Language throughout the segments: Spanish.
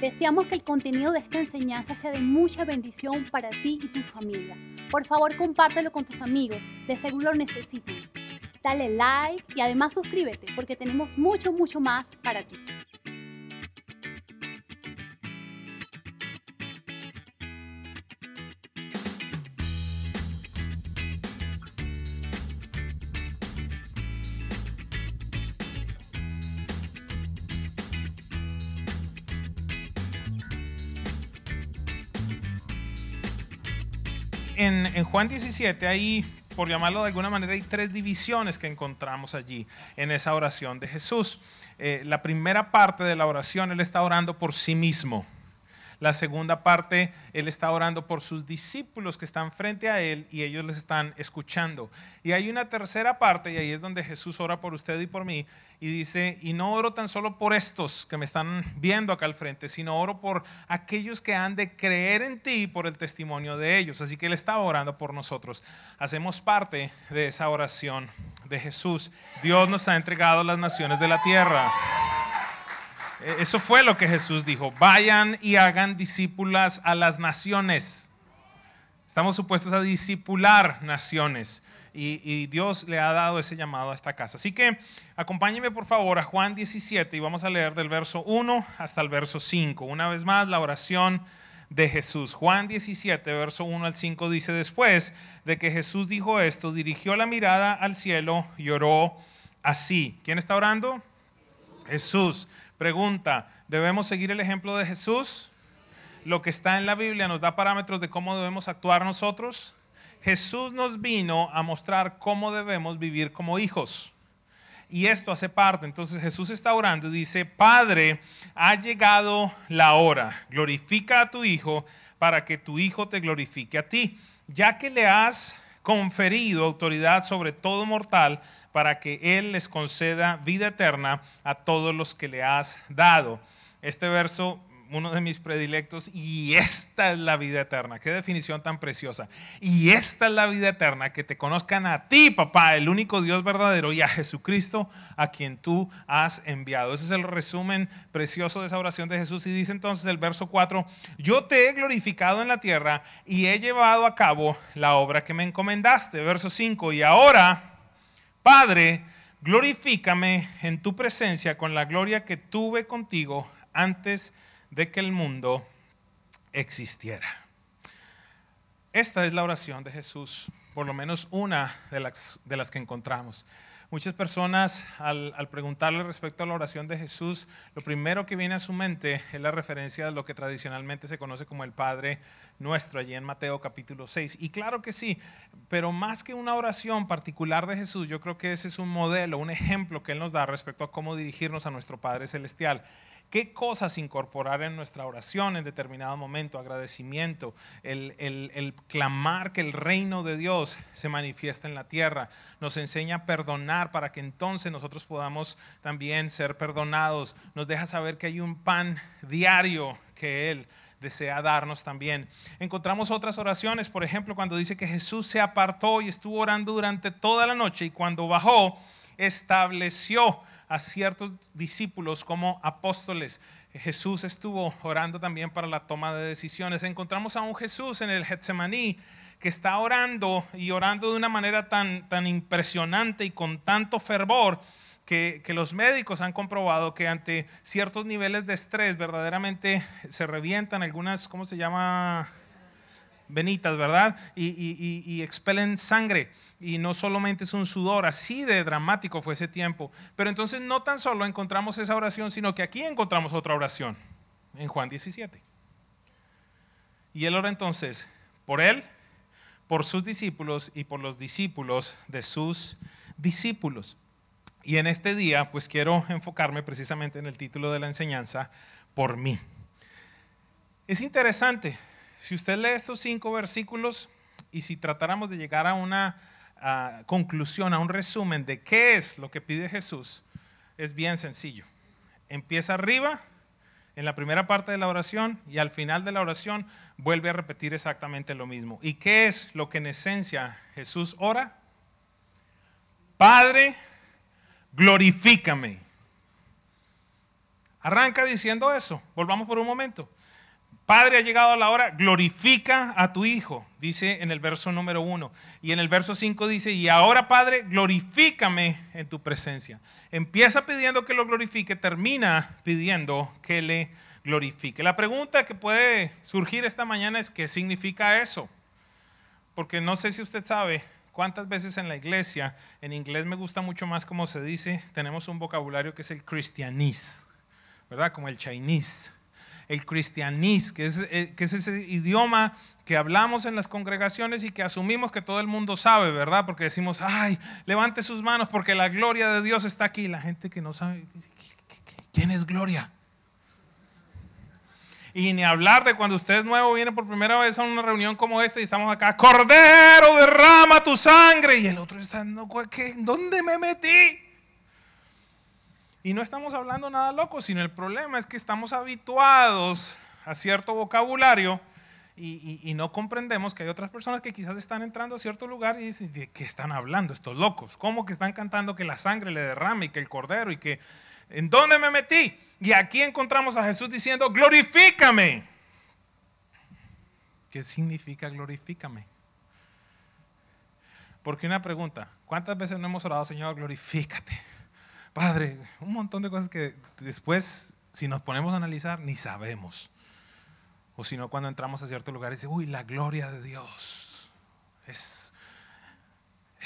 Deseamos que el contenido de esta enseñanza sea de mucha bendición para ti y tu familia. Por favor, compártelo con tus amigos, de seguro lo necesitan. Dale like y además suscríbete porque tenemos mucho, mucho más para ti. En, Juan 17, ahí, por llamarlo de alguna manera, hay tres divisiones que encontramos allí en esa oración de Jesús. Eh, la primera parte de la oración, Él está orando por sí mismo. La segunda parte, Él está orando por sus discípulos que están frente a Él y ellos les están escuchando. Y hay una tercera parte, y ahí es donde Jesús ora por usted y por mí, y dice, y no oro tan solo por estos que me están viendo acá al frente, sino oro por aquellos que han de creer en ti por el testimonio de ellos. Así que Él estaba orando por nosotros. Hacemos parte de esa oración de Jesús. Dios nos ha entregado las naciones de la tierra. Eh, eso fue lo que Jesús dijo. Vayan y hagan discípulas a las naciones. Estamos supuestos a discipular naciones. Y, Dios le ha dado ese llamado a esta casa. Así que acompáñeme por favor a Juan 17 y vamos a leer del verso 1 hasta el verso 5. Una vez más, la oración de Jesús. Juan 17, verso 1 al 5 dice, después de que Jesús dijo esto, dirigió la mirada al cielo y oró así. ¿Quién está orando? Jesús. Pregunta, ¿debemos seguir el ejemplo de Jesús? Lo que está en la Biblia nos da parámetros de cómo debemos actuar nosotros. Jesús nos vino a mostrar cómo debemos vivir como hijos. Y esto hace parte. Entonces Jesús está orando y dice, Padre, ha llegado la hora. Glorifica a tu Hijo para que tu Hijo te glorifique a ti. Ya que le has conferido autoridad sobre todo mortal, para que Él les conceda vida eterna a todos los que le has dado. Este verso, uno de mis predilectos, y esta es la vida eterna. Qué definición tan preciosa. Y esta es la vida eterna, que te conozcan a ti, papá, el único Dios verdadero, y a Jesucristo, a quien tú has enviado. Ese es el resumen precioso de esa oración de Jesús. Y dice entonces el verso 4, yo te he glorificado en la tierra y he llevado a cabo la obra que me encomendaste. Verso 5, y ahora Padre, glorifícame en tu presencia con la gloria que tuve contigo antes de que el mundo existiera. Esta es la oración de Jesús, por lo menos una de las, de las que encontramos. Muchas personas al, preguntarle respecto a la oración de Jesús, lo primero que viene a su mente es la referencia de lo que tradicionalmente se conoce como el Padre Nuestro, allí en Mateo capítulo 6. Y claro que sí, pero más que una oración particular de Jesús, yo creo que ese es un modelo, un ejemplo que Él nos da respecto a cómo dirigirnos a nuestro Padre Celestial qué cosas incorporar en nuestra oración en determinado momento, agradecimiento, el, clamar que el reino de Dios se manifiesta en la tierra, nos enseña a perdonar para que entonces nosotros podamos también ser perdonados, nos deja saber que hay un pan diario que Él desea darnos también. Encontramos otras oraciones, por ejemplo, cuando dice que Jesús se apartó y estuvo orando durante toda la noche y cuando bajó, estableció a ciertos discípulos como apóstoles. Jesús estuvo orando también para la toma de decisiones. Encontramos a un Jesús en el Getsemaní que está orando y orando de una manera tan, tan impresionante y con tanto fervor que, que, los médicos han comprobado que ante ciertos niveles de estrés verdaderamente se revientan algunas, ¿cómo se llama? Venitas, ¿verdad? Y, y, y expelen sangre y no solamente es un sudor, así de dramático fue ese tiempo. Pero entonces no tan solo encontramos esa oración, sino que aquí encontramos otra oración, en Juan 17. Y él ora entonces por él, por sus discípulos y por los discípulos de sus discípulos. Y en este día, pues quiero enfocarme precisamente en el título de la enseñanza, por mí. Es interesante, si usted lee estos cinco versículos y si tratáramos de llegar a una conclusión, a un resumen de qué es lo que pide Jesús, es bien sencillo. Empieza arriba, en la primera parte de la oración, y al final de la oración vuelve a repetir exactamente lo mismo. ¿Y qué es lo que en esencia Jesús ora? Padre, glorifícame. Arranca diciendo eso. Volvamos por un momento. Padre, ha llegado la hora, glorifica a tu Hijo, dice en el verso número uno. Y en el verso 5 dice, y ahora Padre, glorifícame en tu presencia. Empieza pidiendo que lo glorifique, termina pidiendo que le glorifique. La pregunta que puede surgir esta mañana es, ¿qué significa eso? Porque no sé si usted sabe cuántas veces en la iglesia, en inglés me gusta mucho más como se dice, tenemos un vocabulario que es el cristianis, ¿verdad? Como el chinese el cristianismo, que es, eh, que es ese idioma que hablamos en las congregaciones y que asumimos que todo el mundo sabe, ¿verdad? Porque decimos, ay, levante sus manos porque la gloria de Dios está aquí. La gente que no sabe, ¿quién es gloria? Y ni hablar de cuando usted es nuevo, viene por primera vez a una reunión como esta y estamos acá, Cordero, derrama tu sangre. Y el otro está, ¿dónde me metí? Y no estamos hablando nada loco, sino el problema es que estamos habituados a cierto vocabulario y, no comprendemos que hay otras personas que quizás están entrando a cierto lugar y dicen, ¿de qué están hablando estos locos? ¿Cómo que están cantando que la sangre le derrame y que el cordero y que... ¿En dónde me metí? Y aquí encontramos a Jesús diciendo, glorifícame. ¿Qué significa glorifícame? Porque una pregunta, ¿cuántas veces no hemos orado, Señor, glorifícate? Padre, un montón de cosas que después, si nos ponemos a analizar, ni sabemos. O si no, cuando entramos a cierto lugar, dice, uy, la gloria de Dios es,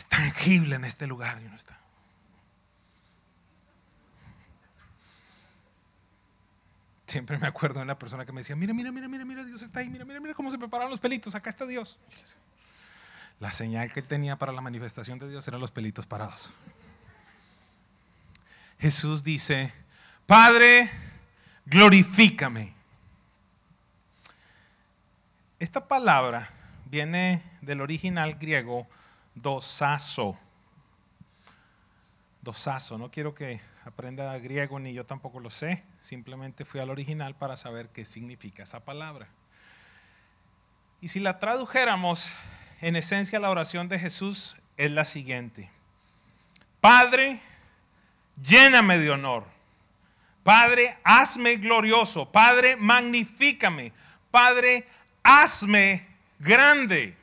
tangible en este lugar. Y uno está. Siempre me acuerdo de una persona que me decía, mira, mira, mira, mira, mira, Dios está ahí, mira, mira, mira cómo se preparan los pelitos, acá está Dios. La señal que él tenía para la manifestación de Dios eran los pelitos parados. Jesús dice, Padre, glorifícame. Esta palabra viene del original griego dosazo. Dosazo, no quiero que aprenda griego ni yo tampoco lo sé, simplemente fui al original para saber qué significa esa palabra. Y si la tradujéramos, en esencia la oración de Jesús es la siguiente. Padre, lléname de honor. Padre, hazme glorioso. Padre, magnifícame. Padre, hazme grande.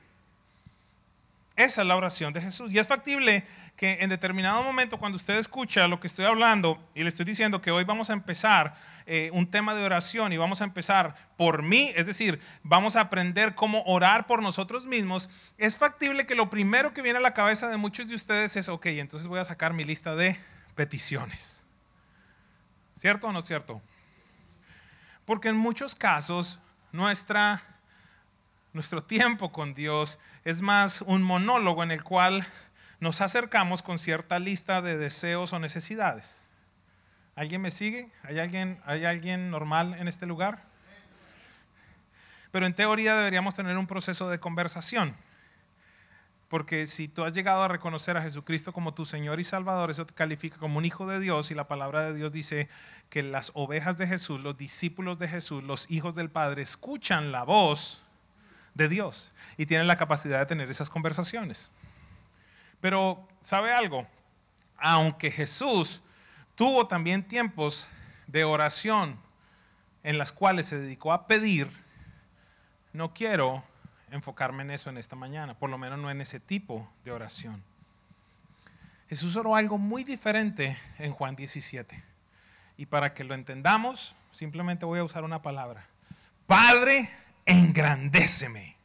Esa es la oración de Jesús. Y es factible que en determinado momento, cuando usted escucha lo que estoy hablando y le estoy diciendo que hoy vamos a empezar eh, un tema de oración y vamos a empezar por mí, es decir, vamos a aprender cómo orar por nosotros mismos, es factible que lo primero que viene a la cabeza de muchos de ustedes es, ok, entonces voy a sacar mi lista de peticiones. ¿Cierto o no cierto? Porque en muchos casos nuestra, nuestro tiempo con Dios es más un monólogo en el cual nos acercamos con cierta lista de deseos o necesidades. ¿Alguien me sigue? ¿Hay alguien, ¿Hay alguien normal en este lugar? Pero en teoría deberíamos tener un proceso de conversación porque si tú has llegado a reconocer a Jesucristo como tu Señor y Salvador, eso te califica como un hijo de Dios y la palabra de Dios dice que las ovejas de Jesús, los discípulos de Jesús, los hijos del Padre, escuchan la voz de Dios y tienen la capacidad de tener esas conversaciones. Pero, ¿sabe algo? Aunque Jesús tuvo también tiempos de oración en las cuales se dedicó a pedir, no quiero enfocarme en eso en esta mañana, por lo menos no en ese tipo de oración. Jesús oró algo muy diferente en Juan 17. Y para que lo entendamos, simplemente voy a usar una palabra. Padre, engrandéceme.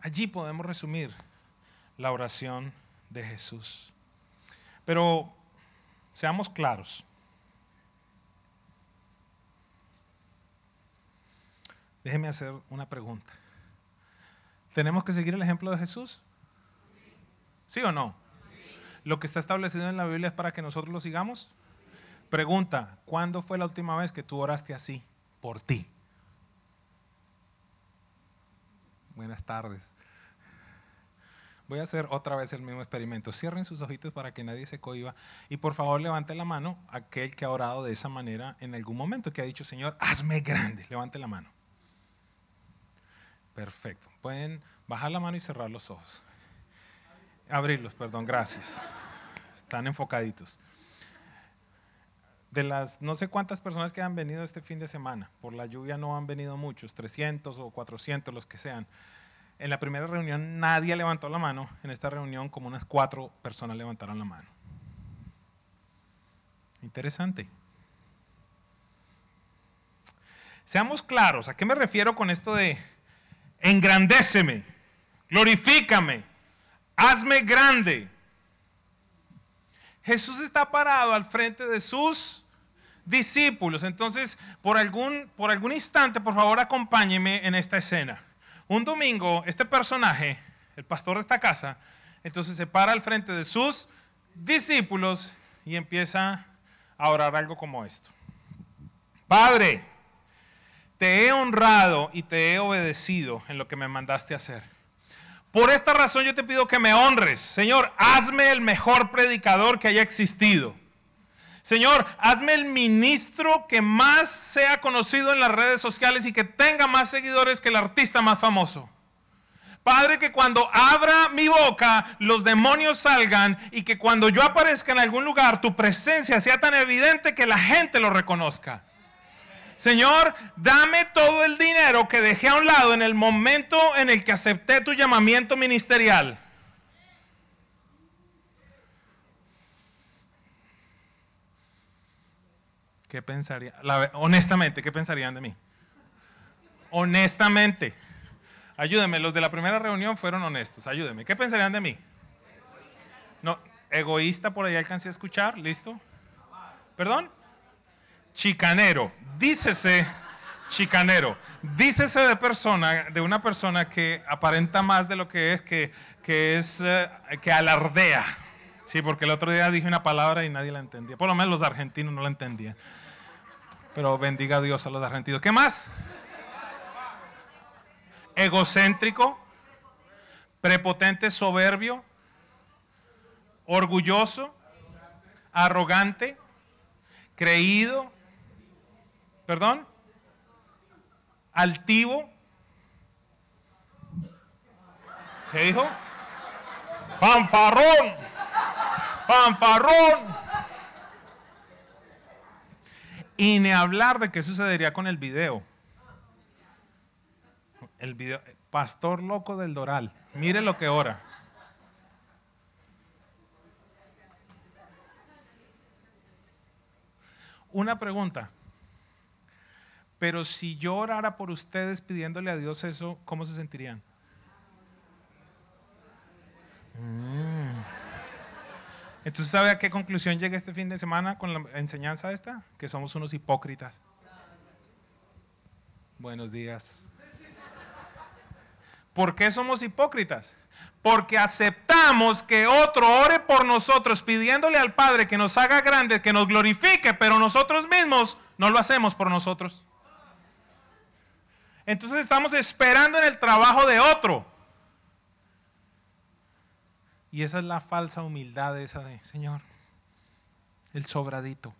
Allí podemos resumir la oración de Jesús. Pero seamos claros. Déjeme hacer una pregunta. ¿Tenemos que seguir el ejemplo de Jesús? ¿Sí o no? ¿Lo que está establecido en la Biblia es para que nosotros lo sigamos? Pregunta, ¿cuándo fue la última vez que tú oraste así por ti? Buenas tardes. Voy a hacer otra vez el mismo experimento. Cierren sus ojitos para que nadie se cohiba. Y por favor levante la mano aquel que ha orado de esa manera en algún momento, que ha dicho, Señor, hazme grande. Levante la mano. Perfecto. Pueden bajar la mano y cerrar los ojos. Abrirlos, perdón, gracias. Están enfocaditos. de las no sé cuántas personas que han venido este fin de semana, por la lluvia no han venido muchos, 300 o 400, los que sean. En la primera reunión nadie levantó la mano, en esta reunión como unas cuatro personas levantaron la mano. Interesante. Seamos claros, ¿a qué me refiero con esto de engrandéceme, glorifícame, hazme grande? Jesús está parado al frente de sus discípulos. Entonces, por algún, por algún instante, por favor, acompáñeme en esta escena. Un domingo, este personaje, el pastor de esta casa, entonces se para al frente de sus discípulos y empieza a orar algo como esto. Padre, te he honrado y te he obedecido en lo que me mandaste hacer. Por esta razón yo te pido que me honres. Señor, hazme el mejor predicador que haya existido. Señor, hazme el ministro que más sea conocido en las redes sociales y que tenga más seguidores que el artista más famoso. Padre, que cuando abra mi boca los demonios salgan y que cuando yo aparezca en algún lugar tu presencia sea tan evidente que la gente lo reconozca. Señor, dame todo el dinero que dejé a un lado en el momento en el que acepté tu llamamiento ministerial. ¿Qué pensarían? honestamente, ¿qué pensarían de mí? Honestamente. Ayúdenme, los de la primera reunión fueron honestos. Ayúdenme. ¿Qué pensarían de mí? No, egoísta por ahí alcancé a escuchar, ¿listo? ¿Perdón? Chicanero dícese chicanero, dícese de persona, de una persona que aparenta más de lo que es, que, que es, eh, que alardea. Sí, porque el otro día dije una palabra y nadie la entendía. Por lo menos los argentinos no la entendían. Pero bendiga a Dios a los argentinos. ¿Qué más? Egocéntrico, prepotente, soberbio, orgulloso, arrogante, creído, ¿Perdón? Altivo. ¿Qué dijo? Fanfarrón. Fanfarrón. Y ni hablar de qué sucedería con el video. El video, Pastor Loco del Doral. Mire lo que ora. Una pregunta. Pero si yo orara por ustedes pidiéndole a Dios eso, ¿cómo se sentirían? Mm. Entonces, ¿sabe a qué conclusión llegué este fin de semana con la enseñanza esta? Que somos unos hipócritas. Buenos días. ¿Por qué somos hipócritas? Porque aceptamos que otro ore por nosotros pidiéndole al Padre que nos haga grandes, que nos glorifique, pero nosotros mismos no lo hacemos por nosotros. Entonces estamos esperando en el trabajo de otro. Y esa es la falsa humildad esa de, Señor, el sobradito.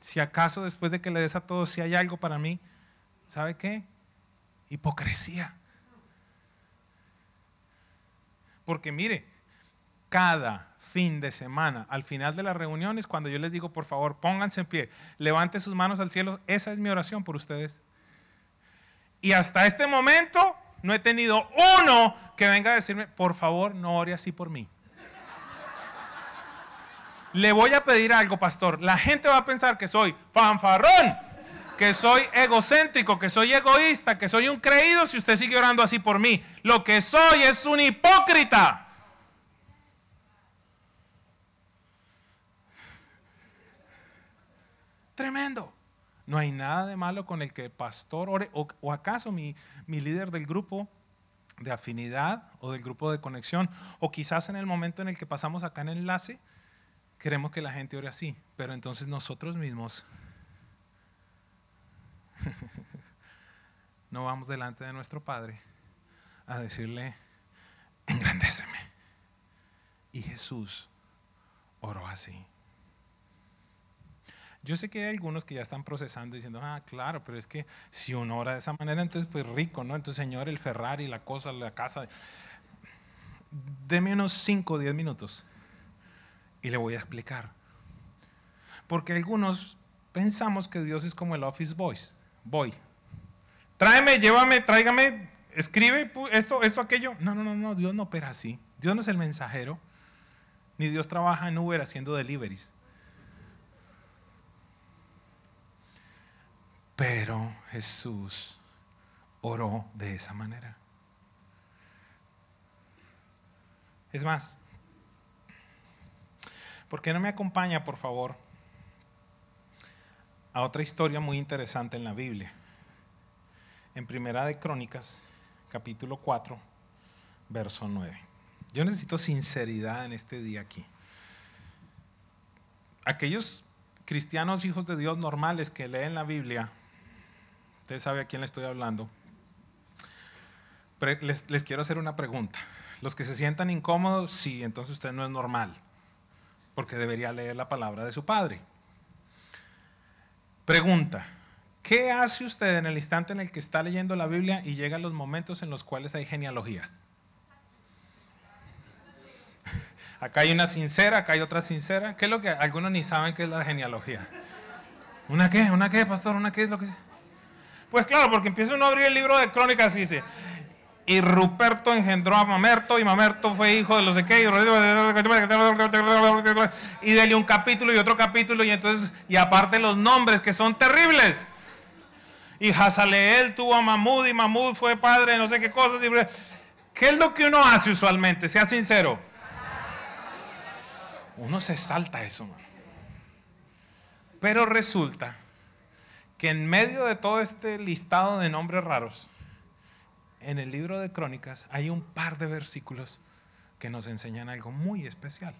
Si acaso después de que le des a todos, si hay algo para mí, ¿sabe qué? Hipocresía. Porque mire, cada fin de semana, al final de las reuniones, cuando yo les digo, por favor, pónganse en pie, levante sus manos al cielo, esa es mi oración por ustedes. Y hasta este momento no he tenido uno que venga a decirme, por favor, no ore así por mí. Le voy a pedir algo, pastor. La gente va a pensar que soy fanfarrón, que soy egocéntrico, que soy egoísta, que soy un creído si usted sigue orando así por mí. Lo que soy es un hipócrita. Tremendo. No hay nada de malo con el que pastor ore, o, acaso mi, mi líder del grupo de afinidad o del grupo de conexión, o quizás en el momento en el que pasamos acá en el enlace, queremos que la gente ore así, pero entonces nosotros mismos no vamos delante de nuestro Padre a decirle, engrandéceme. Y Jesús oró así. Yo sé que hay algunos que ya están procesando diciendo, ah, claro, pero es que si uno ora de esa manera, entonces pues rico, ¿no? Entonces, Señor, el Ferrari, la cosa, la casa. Deme unos 5 o 10 minutos y le voy a explicar. Porque algunos pensamos que Dios es como el office boys. Voy. Tráeme, llévame, tráigame, escribe esto, esto, aquello. No, no, no, no, Dios no opera así. Dios no es el mensajero. Ni Dios trabaja en Uber haciendo deliveries. Pero Jesús oró de esa manera. Es más, ¿por qué no me acompaña, por favor, a otra historia muy interesante en la Biblia? En Primera de Crónicas, capítulo 4, verso 9. Yo necesito sinceridad en este día aquí. Aquellos cristianos hijos de Dios normales que leen la Biblia, usted sabe a quién le estoy hablando, les, quiero hacer una pregunta. Los que se sientan incómodos, sí, entonces usted no es normal, porque debería leer la palabra de su padre. Pregunta, ¿qué hace usted en el instante en el que está leyendo la Biblia y llegan los momentos en los cuales hay genealogías? Acá hay una sincera, acá hay otra sincera. ¿Qué es lo que algunos ni saben qué es la genealogía? ¿Una qué? ¿Una qué, pastor? ¿Una qué es lo que Pues claro, porque empieza uno a abrir el libro de crónicas y dice, y Ruperto engendró a Mamerto y Mamerto fue hijo de los de qué y dele un capítulo y otro capítulo y entonces y aparte los nombres que son terribles. Y Hazaleel tuvo a Mahmud y Mahmud fue padre de no sé qué cosas ¿qué es lo que uno hace usualmente? sea sincero. Uno se salta eso pero resulta que en medio de todo este listado de nombres raros en el libro de Crónicas hay un par de versículos que nos enseñan algo muy especial.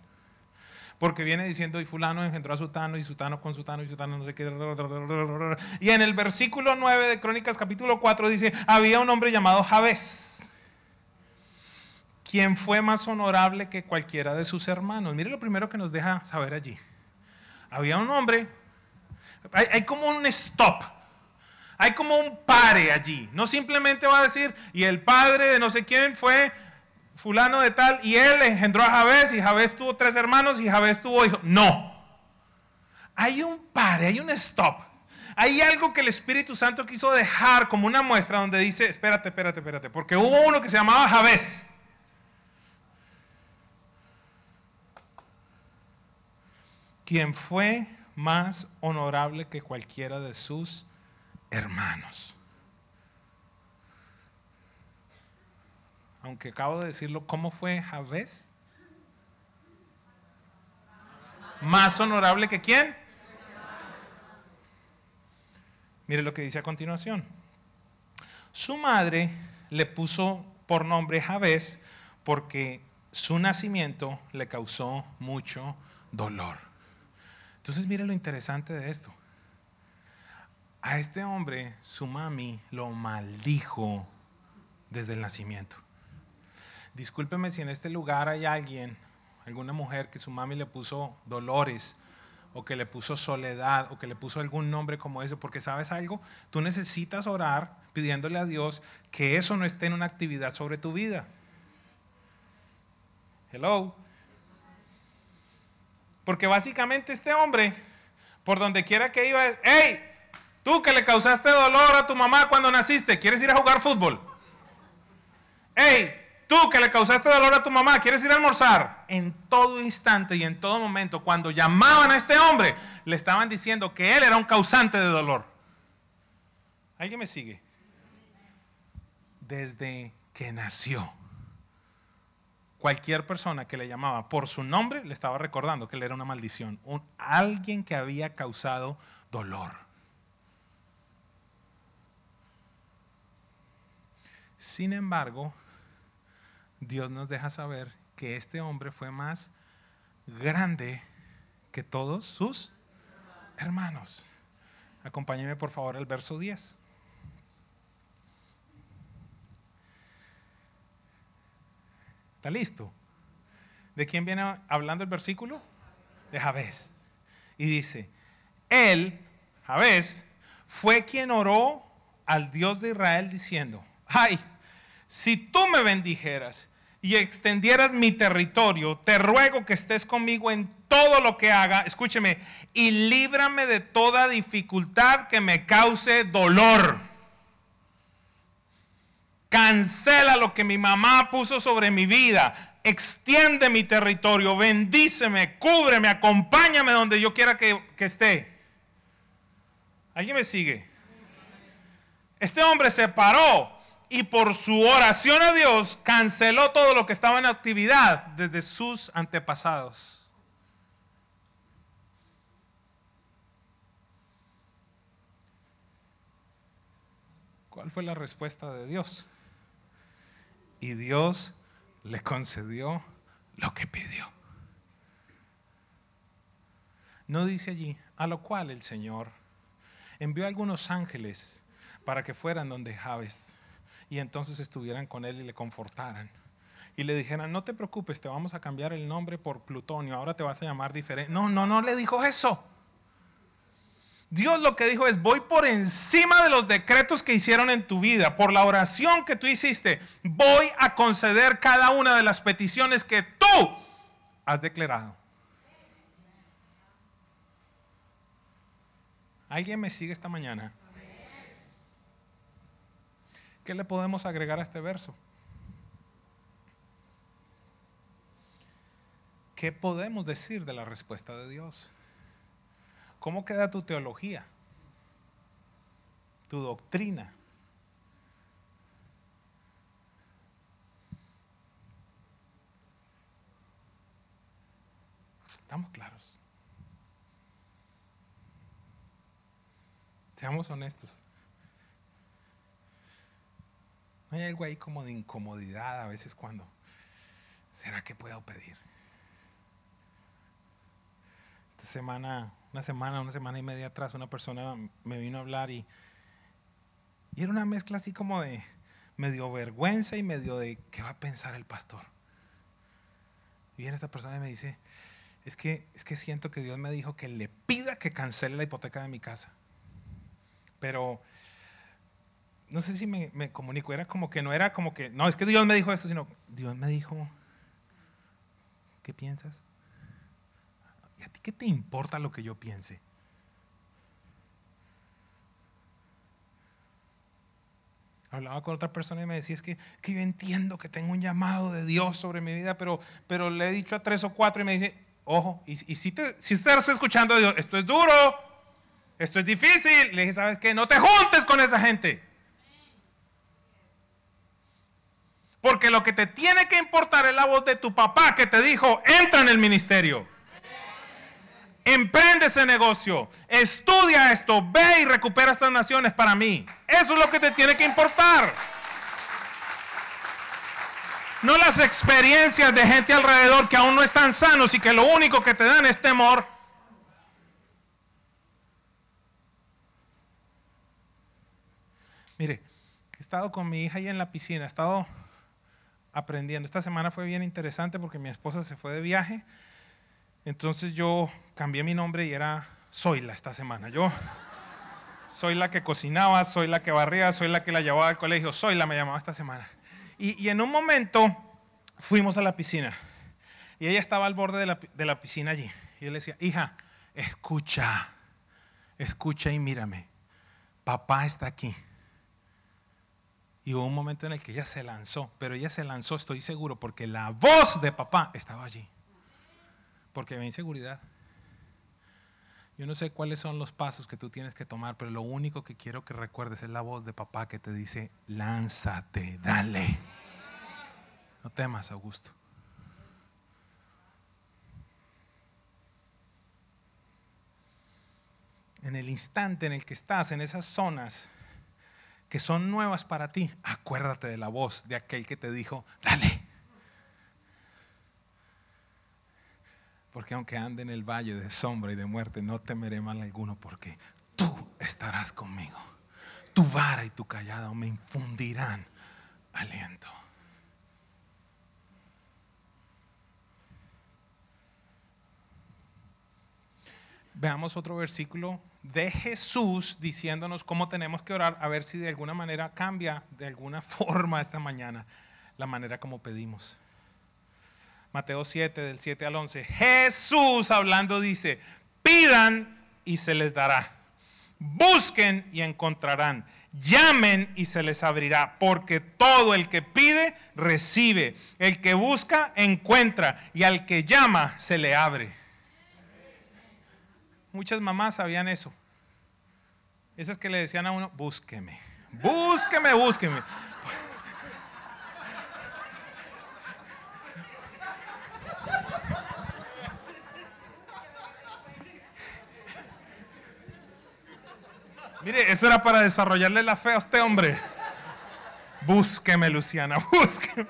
Porque viene diciendo, y fulano engendró a Sutano, y Sutano con Sutano, y Sutano no sé qué. Y en el versículo 9 de Crónicas capítulo 4 dice, había un hombre llamado Javés, quien fue más honorable que cualquiera de sus hermanos. Mire lo primero que nos deja saber allí. Había un hombre, hay, como un stop hay como un pare allí. No simplemente va a decir, y el padre de no sé quién fue fulano de tal, y él engendró a Javés, y Javés tuvo tres hermanos, y Javés tuvo hijos. No. Hay un pare, hay un stop. Hay algo que el Espíritu Santo quiso dejar como una muestra donde dice, espérate, espérate, espérate, porque hubo uno que se llamaba Javés. Quien fue más honorable que cualquiera de sus hermanos. Aunque acabo de decirlo, ¿cómo fue Javés? Más honorable que quién? Mire lo que dice a continuación. Su madre le puso por nombre Javés porque su nacimiento le causó mucho dolor. Entonces mire lo interesante de esto. A este hombre, su mami lo maldijo desde el nacimiento. Discúlpeme si en este lugar hay alguien, alguna mujer que su mami le puso dolores o que le puso soledad o que le puso algún nombre como ese, porque sabes algo, tú necesitas orar pidiéndole a Dios que eso no esté en una actividad sobre tu vida. Hello. Porque básicamente este hombre, por donde quiera que iba, ¡hey! Tú que le causaste dolor a tu mamá cuando naciste, ¿quieres ir a jugar fútbol? Hey, tú que le causaste dolor a tu mamá, ¿quieres ir a almorzar? En todo instante y en todo momento, cuando llamaban a este hombre, le estaban diciendo que él era un causante de dolor. ¿Alguien me sigue? Desde que nació. Cualquier persona que le llamaba por su nombre le estaba recordando que él era una maldición, alguien que había causado dolor. Sin embargo, Dios nos deja saber que este hombre fue más grande que todos sus hermanos. Acompáñeme por favor al verso 10. ¿Está listo? ¿De quién viene hablando el versículo? De Javés. Y dice, él, Javés, fue quien oró al Dios de Israel diciendo, ay, si tú me bendijeras, y extendieras mi territorio, te ruego que estés conmigo en todo lo que haga, escúcheme, y líbrame de toda dificultad que me cause dolor. Cancela lo que mi mamá puso sobre mi vida. Extiende mi territorio, bendíceme, cúbreme, acompáñame donde yo quiera que, que esté. ¿Alguien me sigue? Este hombre se paró y por su oración a Dios canceló todo lo que estaba en actividad desde sus antepasados. ¿Cuál fue la respuesta de Dios? Y Dios le concedió lo que pidió. No dice allí, a lo cual el Señor envió algunos ángeles para que fueran donde Javes y entonces estuvieran con él y le confortaran. Y le dijeran, no te preocupes, te vamos a cambiar el nombre por Plutonio, ahora te vas a llamar diferente. No, no, no le dijo eso. Dios lo que dijo es, voy por encima de los decretos que hicieron en tu vida, por la oración que tú hiciste, voy a conceder cada una de las peticiones que tú has declarado. ¿Alguien me sigue esta mañana? ¿Qué le podemos agregar a este verso? ¿Qué podemos decir de la respuesta de Dios? ¿Cómo queda tu teología? Tu doctrina. Estamos claros. Seamos honestos. ¿No hay algo ahí como de incomodidad a veces cuando, ¿será que puedo pedir? Esta semana, una semana, una semana y media atrás, una persona me vino a hablar y, y era una mezcla así como de medio vergüenza y medio de qué va a pensar el pastor. Y viene esta persona y me dice, es que, es que siento que Dios me dijo que le pida que cancele la hipoteca de mi casa. Pero no sé si me, me, comunico, era como que no era como que, no, es que Dios me dijo esto, sino Dios me dijo, ¿qué piensas? ¿Y a ti qué te importa lo que yo piense? Hablaba con otra persona y me decía, es que, que yo entiendo que tengo un llamado de Dios sobre mi vida, pero, pero le he dicho a tres o cuatro y me dice, ojo, y, y si, te, si estás escuchando Dios, esto es duro, esto es difícil, le dije, ¿sabes qué? No te juntes con esa gente. Porque lo que te tiene que importar es la voz de tu papá que te dijo, entra en el ministerio. Emprende ese negocio. Estudia esto. Ve y recupera estas naciones para mí. Eso es lo que te tiene que importar. No las experiencias de gente alrededor que aún no están sanos y que lo único que te dan es temor. Mire, he estado con mi hija ahí en la piscina. He estado aprendiendo. Esta semana fue bien interesante porque mi esposa se fue de viaje. Entonces yo cambié mi nombre y era Zoila esta semana. Yo soy la que cocinaba, soy la que barría, soy la que la llevaba al colegio. Soy la me llamaba esta semana. Y, en un momento fuimos a la piscina y ella estaba al borde de la, de la piscina allí. Y yo le decía, hija, escucha, escucha y mírame. Papá está aquí. Y hubo un momento en el que ella se lanzó, pero ella se lanzó, estoy seguro, porque la voz de papá estaba allí. Porque había inseguridad. Yo no sé cuáles son los pasos que tú tienes que tomar, pero lo único que quiero que recuerdes es la voz de papá que te dice, lánzate, dale. No temas, Augusto. En el instante en el que estás en esas zonas que son nuevas para ti, acuérdate de la voz de aquel que te dijo, dale. Porque aunque ande en el valle de sombra y de muerte, no temeré mal alguno, porque tú estarás conmigo. Tu vara y tu callado me infundirán aliento. Veamos otro versículo de Jesús diciéndonos cómo tenemos que orar, a ver si de alguna manera cambia, de alguna forma esta mañana, la manera como pedimos. Mateo 7, del 7 al 11. Jesús hablando dice, pidan y se les dará. Busquen y encontrarán. Llamen y se les abrirá, porque todo el que pide, recibe. El que busca, encuentra. Y al que llama, se le abre. Muchas mamás sabían eso. Esas que le decían a uno, búsqueme, búsqueme, búsqueme. Mire, eso era para desarrollarle la fe a este hombre. Búsqueme, Luciana, búsqueme.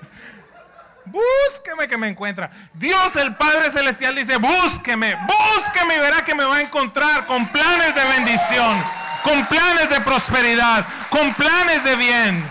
Búsqueme que me encuentra. Dios el Padre Celestial dice, búsqueme, búsqueme y verá que me va a encontrar con planes de bendición, con planes de prosperidad, con planes de bien.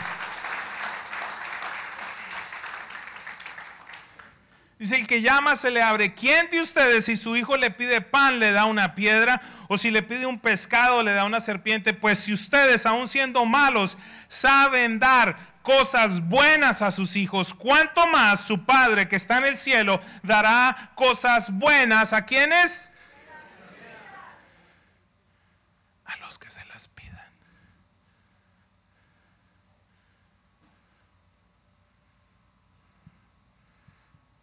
Dice, el que llama se le abre. ¿Quién de ustedes si su hijo le pide pan le da una piedra? O si le pide un pescado le da una serpiente? Pues si ustedes, aun siendo malos, saben dar cosas buenas a sus hijos, ¿cuánto más su Padre que está en el cielo dará cosas buenas a quienes? A los que se las pidan.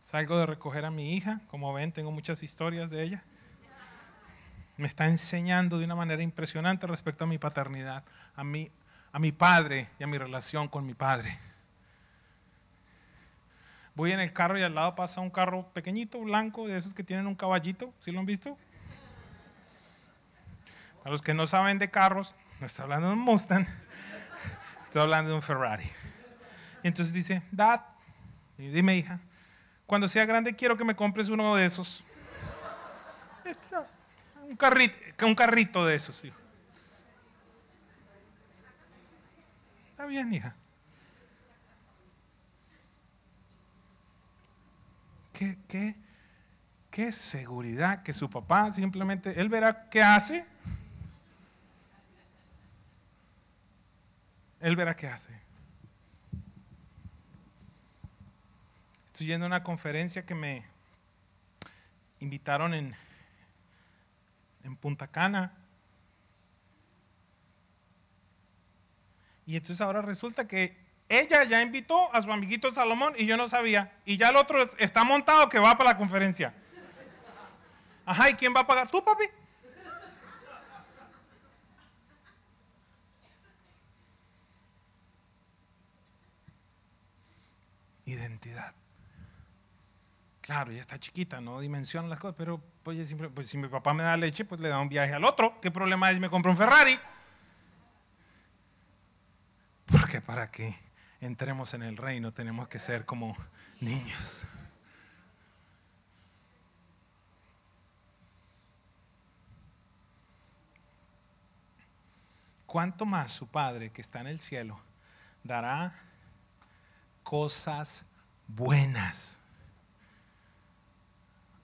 Salgo de recoger a mi hija, como ven, tengo muchas historias de ella. Me está enseñando de una manera impresionante respecto a mi paternidad, a mi, a mi padre y a mi relación con mi padre. Voy en el carro y al lado pasa un carro pequeñito, blanco, de esos que tienen un caballito, ¿sí lo han visto? A los que no saben de carros, no estoy hablando de un Mustang, estoy hablando de un Ferrari. Y entonces dice, Dad, dime hija, cuando sea grande quiero que me compres uno de esos. Un carrito, un carrito de esos, sí. Está bien, hija. ¿Qué, qué, qué seguridad que su papá simplemente, él verá qué hace. Él verá qué hace. Estoy yendo a una conferencia que me invitaron en, en Punta Cana. Y entonces ahora resulta que ella ya invitó a su amiguito Salomón y yo no sabía. Y ya el otro está montado que va para la conferencia. Ajá, ¿y quién va a pagar? ¿Tú, papi? Claro, ya está chiquita, no dimensiona las cosas, pero pues, siempre, pues si mi papá me da leche, pues le da un viaje al otro. ¿Qué problema es si me compro un Ferrari? Porque para que entremos en el reino tenemos que ser como niños. ¿Cuánto más su Padre que está en el cielo dará cosas buenas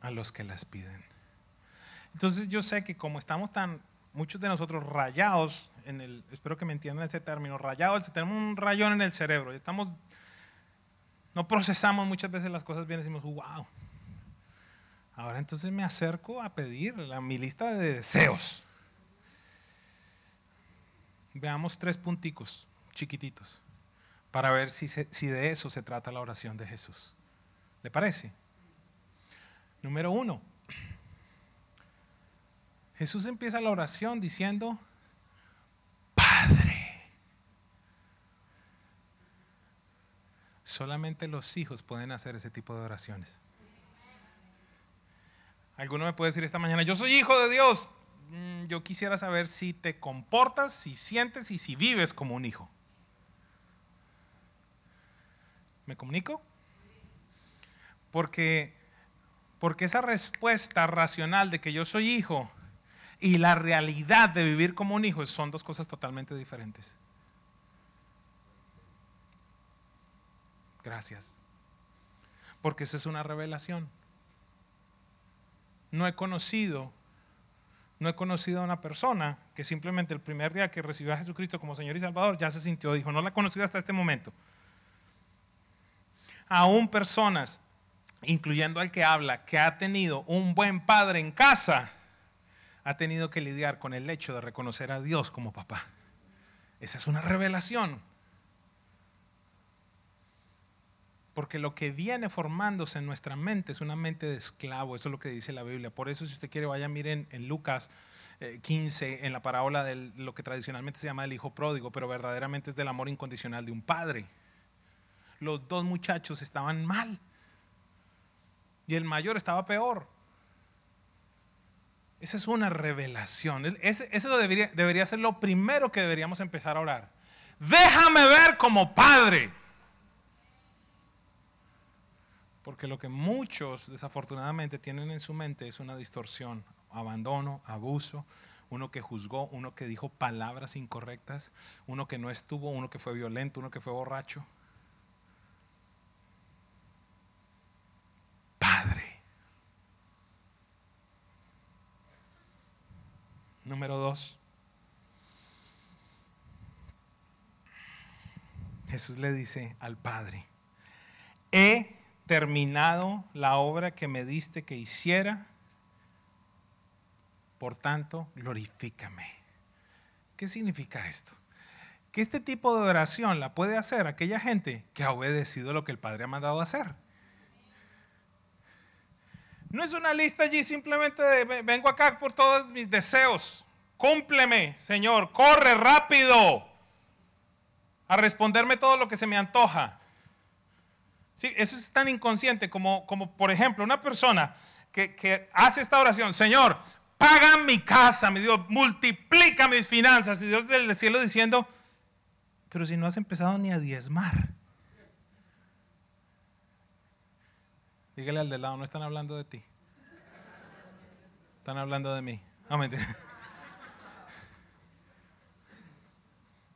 a los que las piden? Entonces yo sé que como estamos tan, muchos de nosotros rayados en el, espero que me entiendan ese término, rayados, tenemos un rayón en el cerebro, estamos, no procesamos muchas veces las cosas bien, decimos, wow. Ahora entonces me acerco a pedir la, mi lista de deseos. Veamos tres punticos chiquititos para ver si, si de eso se trata la oración de Jesús. ¿Le parece? Número uno, Jesús empieza la oración diciendo, Padre. Solamente los hijos pueden hacer ese tipo de oraciones. Alguno me puede decir esta mañana, yo soy hijo de Dios. Mm, yo quisiera saber si te comportas, si sientes y si vives como un hijo. ¿Me comunico? Porque, porque esa respuesta racional de que yo soy hijo y la realidad de vivir como un hijo son dos cosas totalmente diferentes. Gracias. Porque esa es una revelación. No he conocido, no he conocido a una persona que simplemente el primer día que recibió a Jesucristo como Señor y Salvador ya se sintió, dijo, no la he conocido hasta este momento. Aún personas incluyendo al que habla, que ha tenido un buen padre en casa, ha tenido que lidiar con el hecho de reconocer a Dios como papá. Esa es una revelación. Porque lo que viene formándose en nuestra mente es una mente de esclavo, eso es lo que dice la Biblia. Por eso si usted quiere vaya miren en Lucas 15, eh, en la parábola de lo que tradicionalmente se llama el hijo pródigo, pero verdaderamente es del amor incondicional de un padre. Los dos muchachos estaban mal y el mayor estaba peor. Esa es una revelación. Eso debería, debería ser lo primero que deberíamos empezar a orar. Déjame ver como padre. Porque lo que muchos desafortunadamente tienen en su mente es una distorsión, abandono, abuso, uno que juzgó, uno que dijo palabras incorrectas, uno que no estuvo, uno que fue violento, uno que fue borracho. Padre. Número dos. Jesús le dice al Padre, he terminado la obra que me diste que hiciera, por tanto, glorifícame. ¿Qué significa esto? Que este tipo de oración la puede hacer aquella gente que ha obedecido lo que el Padre ha mandado hacer. No es una lista allí simplemente de vengo acá por todos mis deseos. Cúmpleme, Señor, corre rápido a responderme todo lo que se me antoja. Sí, eso es tan inconsciente como, como por ejemplo, una persona que, hace esta oración, Señor, paga mi casa, mi Dios, multiplica mis finanzas. Y Dios del cielo diciendo, pero si no has empezado ni a diezmar. Dígale al de lado, no están hablando de ti. Están hablando de mí. No,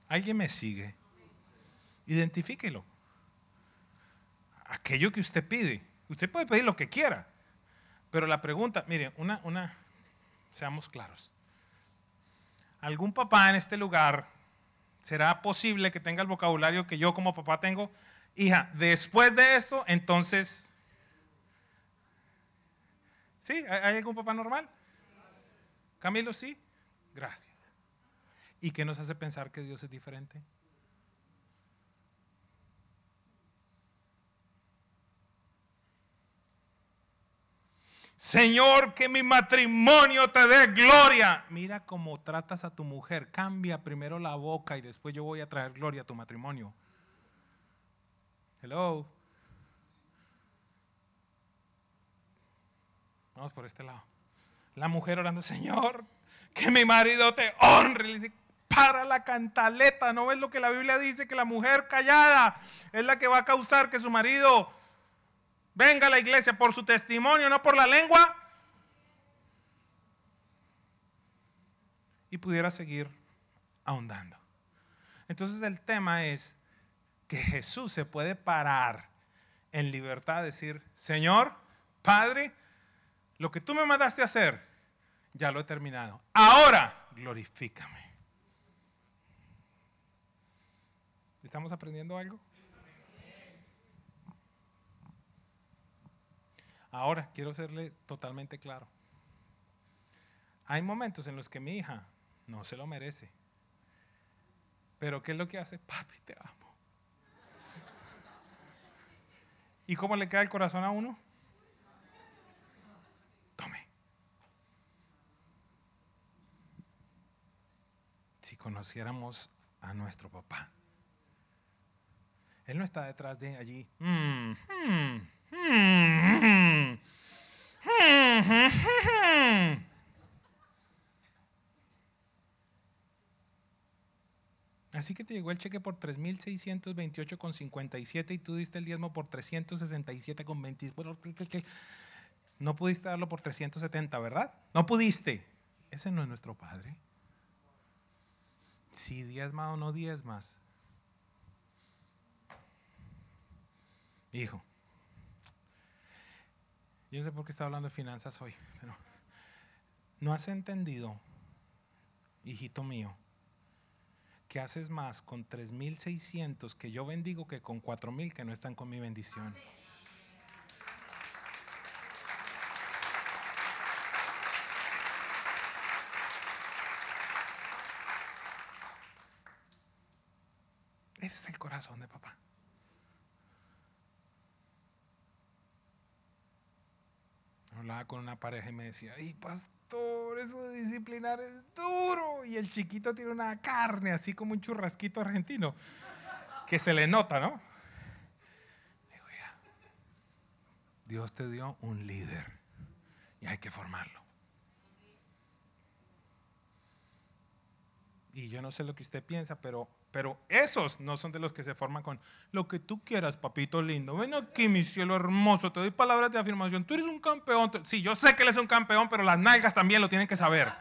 Alguien me sigue. Identifíquelo aquello que usted pide. Usted puede pedir lo que quiera, pero la pregunta, mire, una, una, seamos claros. ¿Algún papá en este lugar será posible que tenga el vocabulario que yo como papá tengo? Hija, después de esto, entonces... ¿Sí? ¿Hay algún papá normal? Camilo, sí. Gracias. ¿Y qué nos hace pensar que Dios es diferente? Señor, que mi matrimonio te dé gloria. Mira cómo tratas a tu mujer. Cambia primero la boca y después yo voy a traer gloria a tu matrimonio. Hello. Vamos por este lado. La mujer orando, Señor, que mi marido te honre. Le dice, para la cantaleta. ¿No ves lo que la Biblia dice? Que la mujer callada es la que va a causar que su marido venga a la iglesia por su testimonio, no por la lengua. Y pudiera seguir ahondando. Entonces el tema es que Jesús se puede parar en libertad, decir, Señor, Padre, lo que tú me mandaste a hacer, ya lo he terminado. Ahora, glorifícame. ¿Estamos aprendiendo algo? Ahora, quiero serle totalmente claro. Hay momentos en los que mi hija no se lo merece. Pero ¿qué es lo que hace? Papi, te amo. ¿Y cómo le queda el corazón a uno? Conociéramos a nuestro papá. Él no está detrás de allí. Mm, mm, Así que te llegó el cheque por 3.628,57 y tú diste el diezmo por 367,20. No pudiste darlo por 370, ¿verdad? No pudiste. Ese no es nuestro Padre. Si diezma o no diezmas. Hijo, yo no sé por qué está hablando de finanzas hoy, pero no has entendido, hijito mío, que haces más con 3.600 que yo bendigo que con 4.000 que no están con mi bendición. Ese es el corazón de papá. Hablaba con una pareja y me decía, ay pastor, eso disciplinar es duro. Y el chiquito tiene una carne, así como un churrasquito argentino, que se le nota, ¿no? Digo, ya, Dios te dio un líder y hay que formarlo. Y yo no sé lo que usted piensa, pero pero esos no son de los que se forman con lo que tú quieras, papito lindo. Ven aquí, mi cielo hermoso, te doy palabras de afirmación. Tú eres un campeón. Sí, yo sé que él es un campeón, pero las nalgas también lo tienen que saber.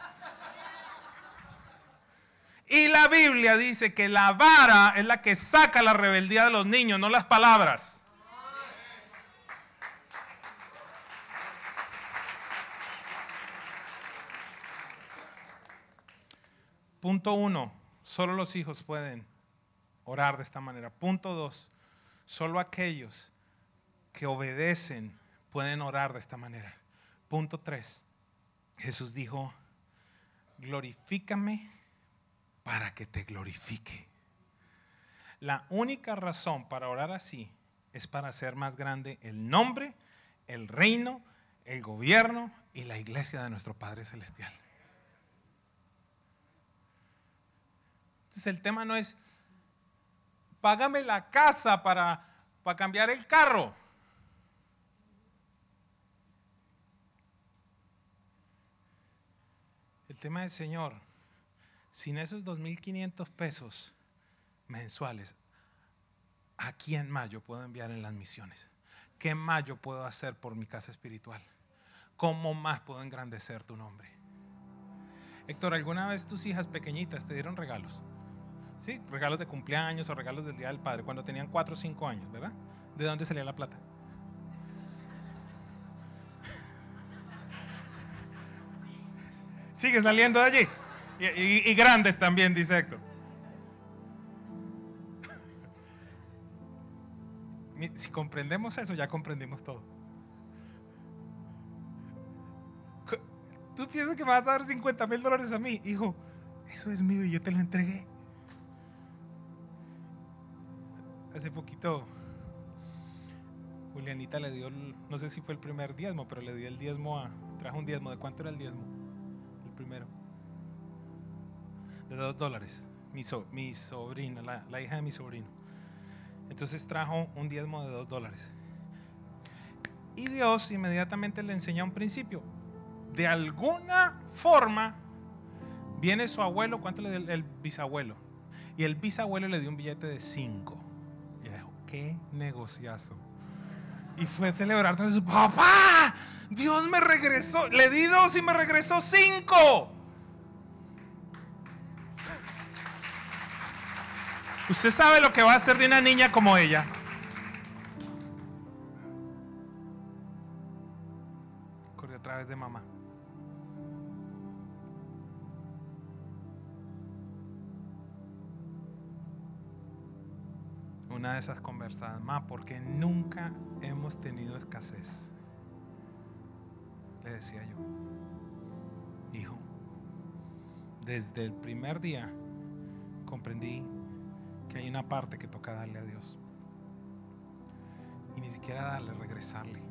Y la Biblia dice que la vara es la que saca la rebeldía de los niños, no las palabras. Punto uno Solo los hijos pueden orar de esta manera. Punto dos, solo aquellos que obedecen pueden orar de esta manera. Punto tres, Jesús dijo, glorifícame para que te glorifique. La única razón para orar así es para hacer más grande el nombre, el reino, el gobierno y la iglesia de nuestro Padre Celestial. Entonces el tema no es, págame la casa para, para cambiar el carro. El tema es, Señor, sin esos 2.500 pesos mensuales, ¿a quién más yo puedo enviar en las misiones? ¿Qué más yo puedo hacer por mi casa espiritual? ¿Cómo más puedo engrandecer tu nombre? Héctor, ¿alguna vez tus hijas pequeñitas te dieron regalos? ¿Sí? Regalos de cumpleaños o regalos del Día del Padre, cuando tenían 4 o 5 años, ¿verdad? ¿De dónde salía la plata? Sigue saliendo de allí. Y, grandes también, dice Héctor. Si comprendemos eso, ya comprendimos todo. Tú piensas que me vas a dar 50 mil dólares a mí, hijo. Eso es mío y yo te lo entregué. Hace poquito Julianita le dio, no sé si fue el primer diezmo, pero le dio el diezmo a, trajo un diezmo. ¿De cuánto era el diezmo? El primero. De dos dólares. Mi, mi sobrina, la, hija de mi sobrino. Entonces trajo un diezmo de dos dólares. Y Dios inmediatamente le enseña un principio. De alguna forma viene su abuelo, ¿cuánto le dio el bisabuelo? Y el bisabuelo le dio un billete de cinco qué negociazo. Y fue a celebrar su papá, Dios me regresó, le di dos y me regresó cinco. Usted sabe lo que va a hacer de una niña como ella. Corrió a través de mamá. una de esas más porque nunca hemos tenido escasez. Le decía yo, hijo, desde el primer día comprendí que hay una parte que toca darle a Dios. Y ni siquiera darle, regresarle.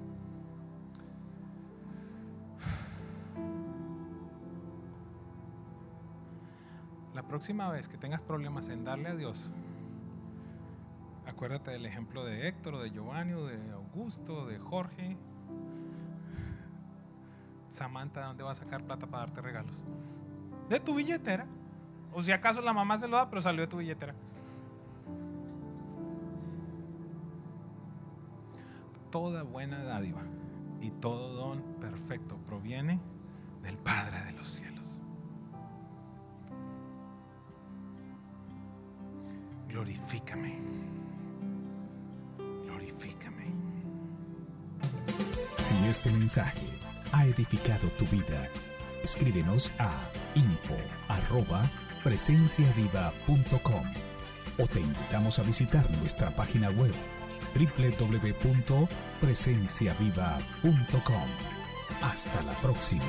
La próxima vez que tengas problemas en darle a Dios, Acuérdate del ejemplo de Héctor, de Giovanni, de Augusto, de Jorge. Samantha, ¿de dónde va a sacar plata para darte regalos? De tu billetera. O si acaso la mamá se lo da, pero salió de tu billetera. Toda buena dádiva y todo don perfecto proviene del Padre de los cielos. Glorifícame. Este mensaje ha edificado tu vida, escríbenos a info@presenciaviva.com o te invitamos a visitar nuestra página web www.presenciaviva.com. Hasta la próxima.